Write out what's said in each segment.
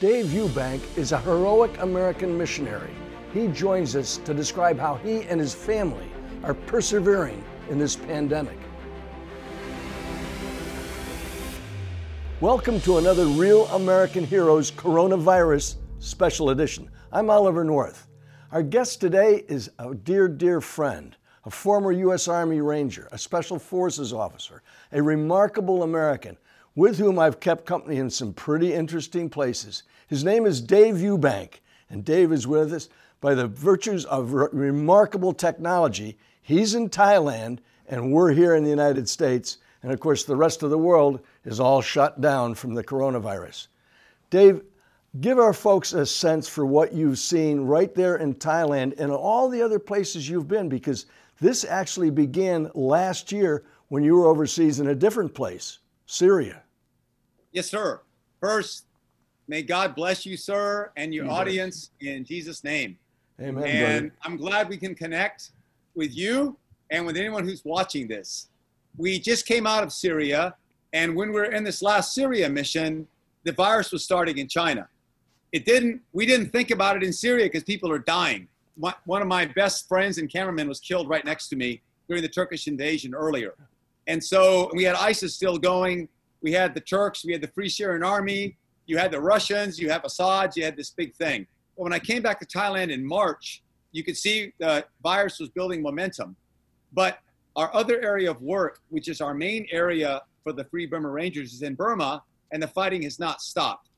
Dave Eubank is a heroic American missionary. He joins us to describe how he and his family are persevering in this pandemic. Welcome to another Real American Heroes Coronavirus Special Edition. I'm Oliver North. Our guest today is a dear, dear friend, a former U.S. Army Ranger, a Special Forces officer, a remarkable American with whom I've kept company in some pretty interesting places. His name is Dave Eubank, and Dave is with us by the virtues of re- remarkable technology. He's in Thailand, and we're here in the United States. And of course, the rest of the world is all shut down from the coronavirus. Dave, give our folks a sense for what you've seen right there in Thailand and all the other places you've been, because this actually began last year when you were overseas in a different place, Syria. Yes, sir. First, may God bless you, sir, and your audience in Jesus' name. Amen. and brother. I'm glad we can connect with you and with anyone who's watching this. We just came out of Syria, and when we were in this last Syria mission, the virus was starting in China. It didn't. We didn't think about it in Syria because people are dying. My, one of my best friends and cameramen was killed right next to me during the Turkish invasion earlier, and so we had ISIS still going. We had the Turks. We had the Free Syrian Army. You had the Russians. You have Assad. You had this big thing. But when I came back to Thailand in March, you could see the virus was building momentum. But our other area of work, which is our main area for the Free Burma Rangers, is in Burma, and the fighting has not stopped.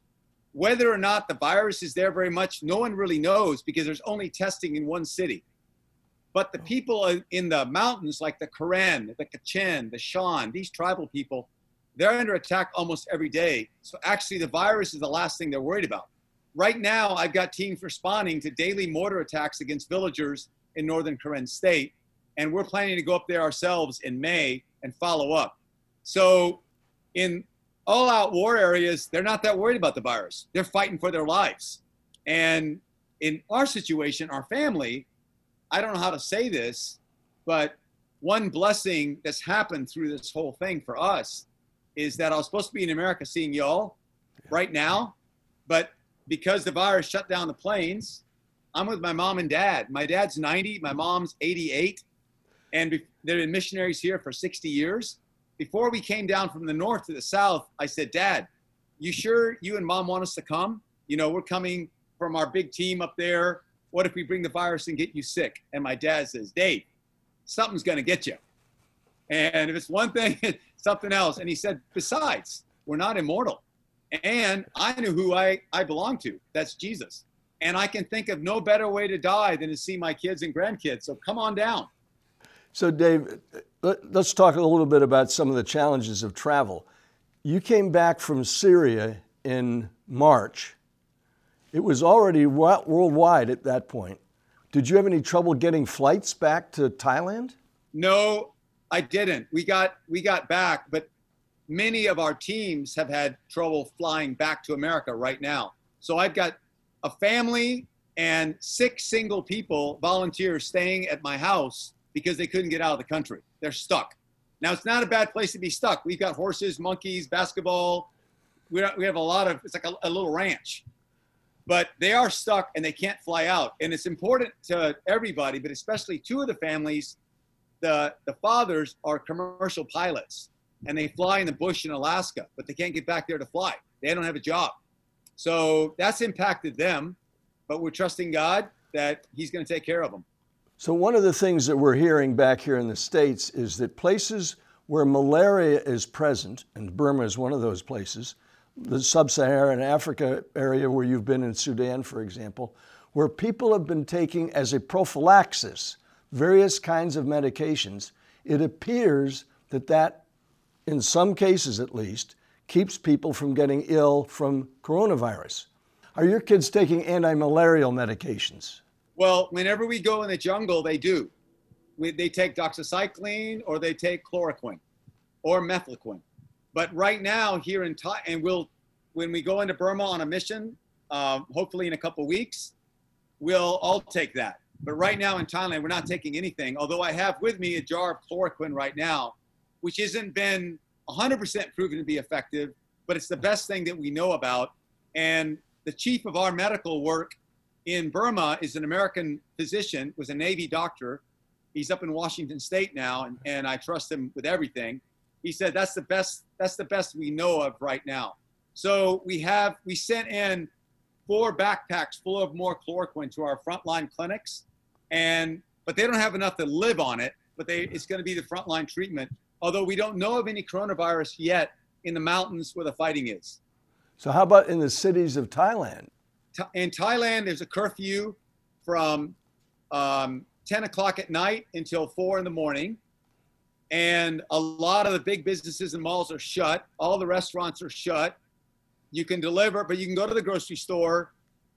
Whether or not the virus is there very much, no one really knows because there's only testing in one city. But the oh. people in the mountains, like the Karen, the Kachin, the Shan, these tribal people, they're under attack almost every day. So actually, the virus is the last thing they're worried about. Right now, I've got teams responding to daily mortar attacks against villagers in northern Karen state, and we're planning to go up there ourselves in May and follow up. So, in all out war areas, they're not that worried about the virus. They're fighting for their lives. And in our situation, our family, I don't know how to say this, but one blessing that's happened through this whole thing for us is that I was supposed to be in America seeing y'all right now, but because the virus shut down the planes, I'm with my mom and dad. My dad's 90, my mom's 88, and they've been missionaries here for 60 years. Before we came down from the north to the south, I said, Dad, you sure you and mom want us to come? You know, we're coming from our big team up there. What if we bring the virus and get you sick? And my dad says, Dave, something's going to get you. And if it's one thing, it's something else. And he said, besides, we're not immortal. And I knew who I, I belong to. That's Jesus. And I can think of no better way to die than to see my kids and grandkids. So come on down. So, Dave, let, us talk a little bit about some of the challenges of travel. You came back from Syria in March. It was already worldwide at that point. Did you have any trouble getting flights back to Thailand? No, I didn't. We got we got back, but many of our teams have had trouble flying back to America right now. So I've got a family and six single people, volunteers, staying at my house because they couldn't get out of the country. They're stuck. Now it's not a bad place to be stuck. We've got horses, monkeys, basketball. We we have a lot of. It's like a, a little ranch, but they are stuck and they can't fly out. And it's important to everybody, but especially two of the families. The the fathers are commercial pilots and they fly in the bush in Alaska, but they can't get back there to fly. They don't have a job. So that's impacted them, but we're trusting God that He's going to take care of them. So, one of the things that we're hearing back here in the States is that places where malaria is present, and Burma is one of those places, the sub Saharan Africa area where you've been in Sudan, for example, where people have been taking as a prophylaxis various kinds of medications, it appears that that, in some cases at least, keeps people from getting ill from coronavirus. Are your kids taking anti malarial medications? Well, whenever we go in the jungle, they do. We, they take doxycycline or they take chloroquine or mefloquine. But right now, here in Thai, and we'll, when we go into Burma on a mission, um, hopefully in a couple weeks, we'll all take that. But right now in Thailand, we're not taking anything. Although I have with me a jar of chloroquine right now, which hasn't been 100% proven to be effective, but it's the best thing that we know about. And the chief of our medical work in Burma is an American physician, was a Navy doctor. He's up in Washington State now, and, and I trust him with everything. He said that's the best. That's the best we know of right now. So we have we sent in four backpacks full of more chloroquine to our frontline clinics, and but they don't have enough to live on it. But they it's going to be the frontline treatment. Although we don't know of any coronavirus yet in the mountains where the fighting is. So how about in the cities of Thailand? in Thailand, there's a curfew from um, 10 o'clock at night until 4 in the morning. And a lot of the big businesses and malls are shut. All the restaurants are shut. You can deliver, but you can go to the grocery store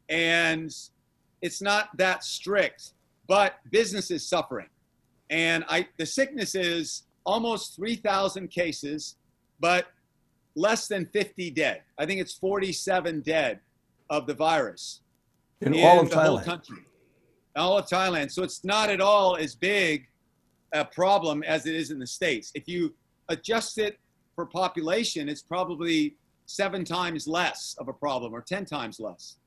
and it's not that strict. But business is suffering. And I, the sickness is almost 3,000 cases, but less than 50 dead. I think it's 47 dead of the virus in, in all of the Thailand. Whole country, all of Thailand. So it's not at all as big a problem as it is in the states. If you adjust it for population, it's probably seven times less of a problem or ten times less.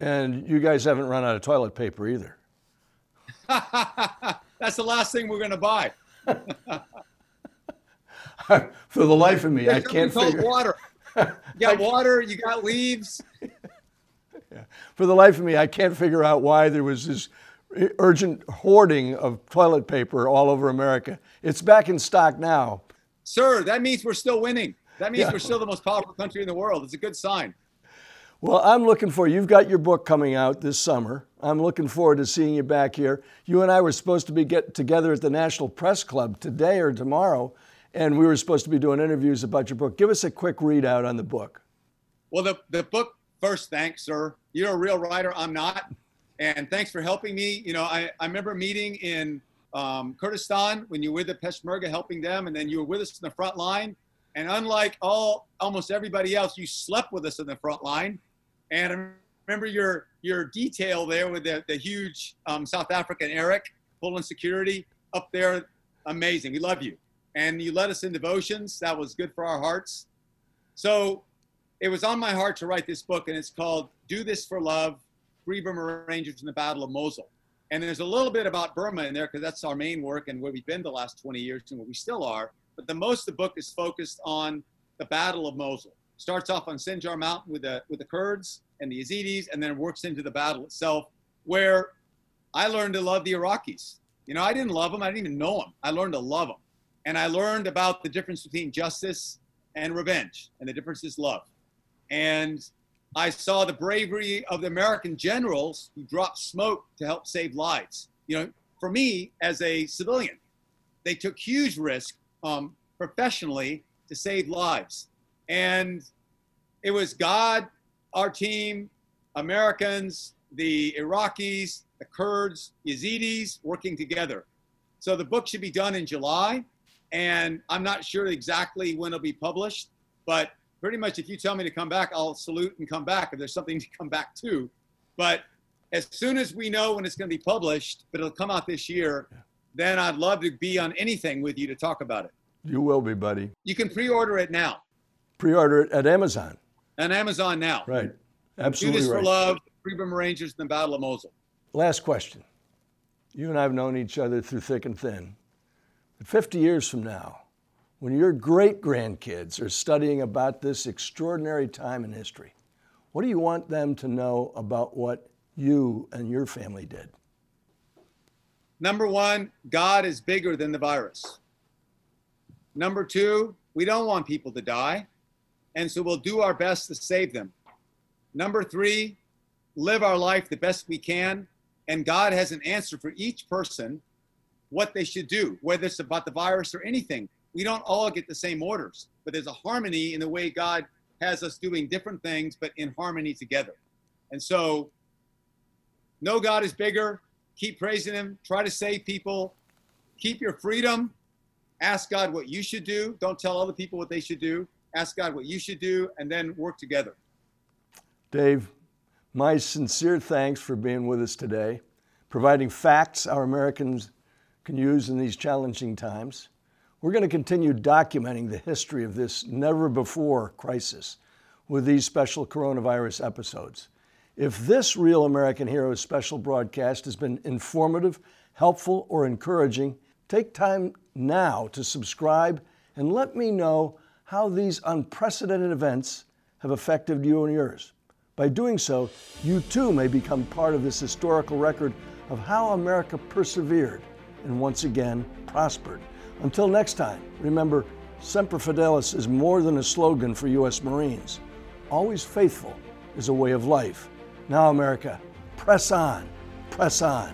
And you guys haven't run out of toilet paper either. That's the last thing we're going to buy. For the life of me, There's I can't figure. water. You got water. You got leaves. Yeah. For the life of me, I can't figure out why there was this urgent hoarding of toilet paper all over America. It's back in stock now. Sir, that means we're still winning. That means Yeah. we're still the most powerful country in the world. It's a good sign. Well, I'm looking for you've got your book coming out this summer. I'm looking forward to seeing you back here. You and I were supposed to be get together at the National Press Club today or tomorrow, and we were supposed to be doing interviews about your book. Give us a quick readout on the book. Well, the, the book first, thanks, sir. You're a real writer. I'm not. And thanks for helping me. You know, I, I remember meeting in um, Kurdistan when you were with the Peshmerga helping them, and then you were with us in the front line. And unlike all almost everybody else, you slept with us in the front line. And I remember your your detail there with the, the huge um, South African Eric pulling security up there. Amazing. We love you. And you led us in devotions. That was good for our hearts. So it was on my heart to write this book, and it's called Do This for Love Free Burma Rangers in the Battle of Mosul. And there's a little bit about Burma in there because that's our main work and where we've been the last 20 years and where we still are. But the most the book is focused on the Battle of Mosul. Starts off on Sinjar Mountain with the with the Kurds and the Yazidis, and then works into the battle itself, where I learned to love the Iraqis. You know, I didn't love them. I didn't even know them. I learned to love them, and I learned about the difference between justice and revenge, and the difference is love. And I saw the bravery of the American generals who dropped smoke to help save lives. You know, for me as a civilian, they took huge risk um, professionally to save lives. And it was God, our team, Americans, the Iraqis, the Kurds, Yazidis working together. So the book should be done in July. And I'm not sure exactly when it'll be published, but pretty much if you tell me to come back, I'll salute and come back if there's something to come back to. But as soon as we know when it's going to be published, but it'll come out this year, then I'd love to be on anything with you to talk about it. You will be, buddy. You can pre-order it now Pre-order it at Amazon. on Amazon now. Right. Do Absolutely this for love. Burma Rangers in the Battle of Mosul. Last question. You and I have known each other through thick and thin. But 50 years from now, when your great grandkids are studying about this extraordinary time in history, what do you want them to know about what you and your family did? Number one, God is bigger than the virus. Number two, we don't want people to die, and so we'll do our best to save them. Number three, live our life the best we can, and God has an answer for each person what they should do, whether it's about the virus or anything. We don't all get the same orders, but there's a harmony in the way God has us doing different things, but in harmony together. And so, know God is bigger, keep praising Him, try to save people, keep your freedom, ask God what you should do. Don't tell other people what they should do. Ask God what you should do, and then work together. Dave, my sincere thanks for being with us today, providing facts our Americans can use in these challenging times. We're going to continue documenting the history of this never before crisis with these special coronavirus episodes. If this Real American Heroes special broadcast has been informative, helpful, or encouraging, take time now to subscribe and let me know how these unprecedented events have affected you and yours. By doing so, you too may become part of this historical record of how America persevered and once again prospered. Until next time, remember, Semper Fidelis is more than a slogan for U.S. Marines. Always faithful is a way of life. Now, America, press on, press on.